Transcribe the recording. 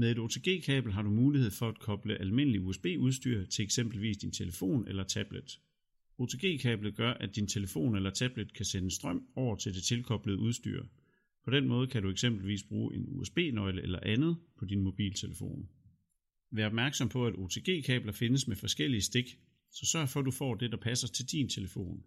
Med et OTG-kabel har du mulighed for at koble almindelig USB-udstyr til eksempelvis din telefon eller tablet. OTG-kablet gør, at din telefon eller tablet kan sende strøm over til det tilkoblede udstyr. På den måde kan du eksempelvis bruge en USB-nøgle eller andet på din mobiltelefon. Vær opmærksom på, at OTG-kabler findes med forskellige stik, så sørg for at du får det, der passer til din telefon.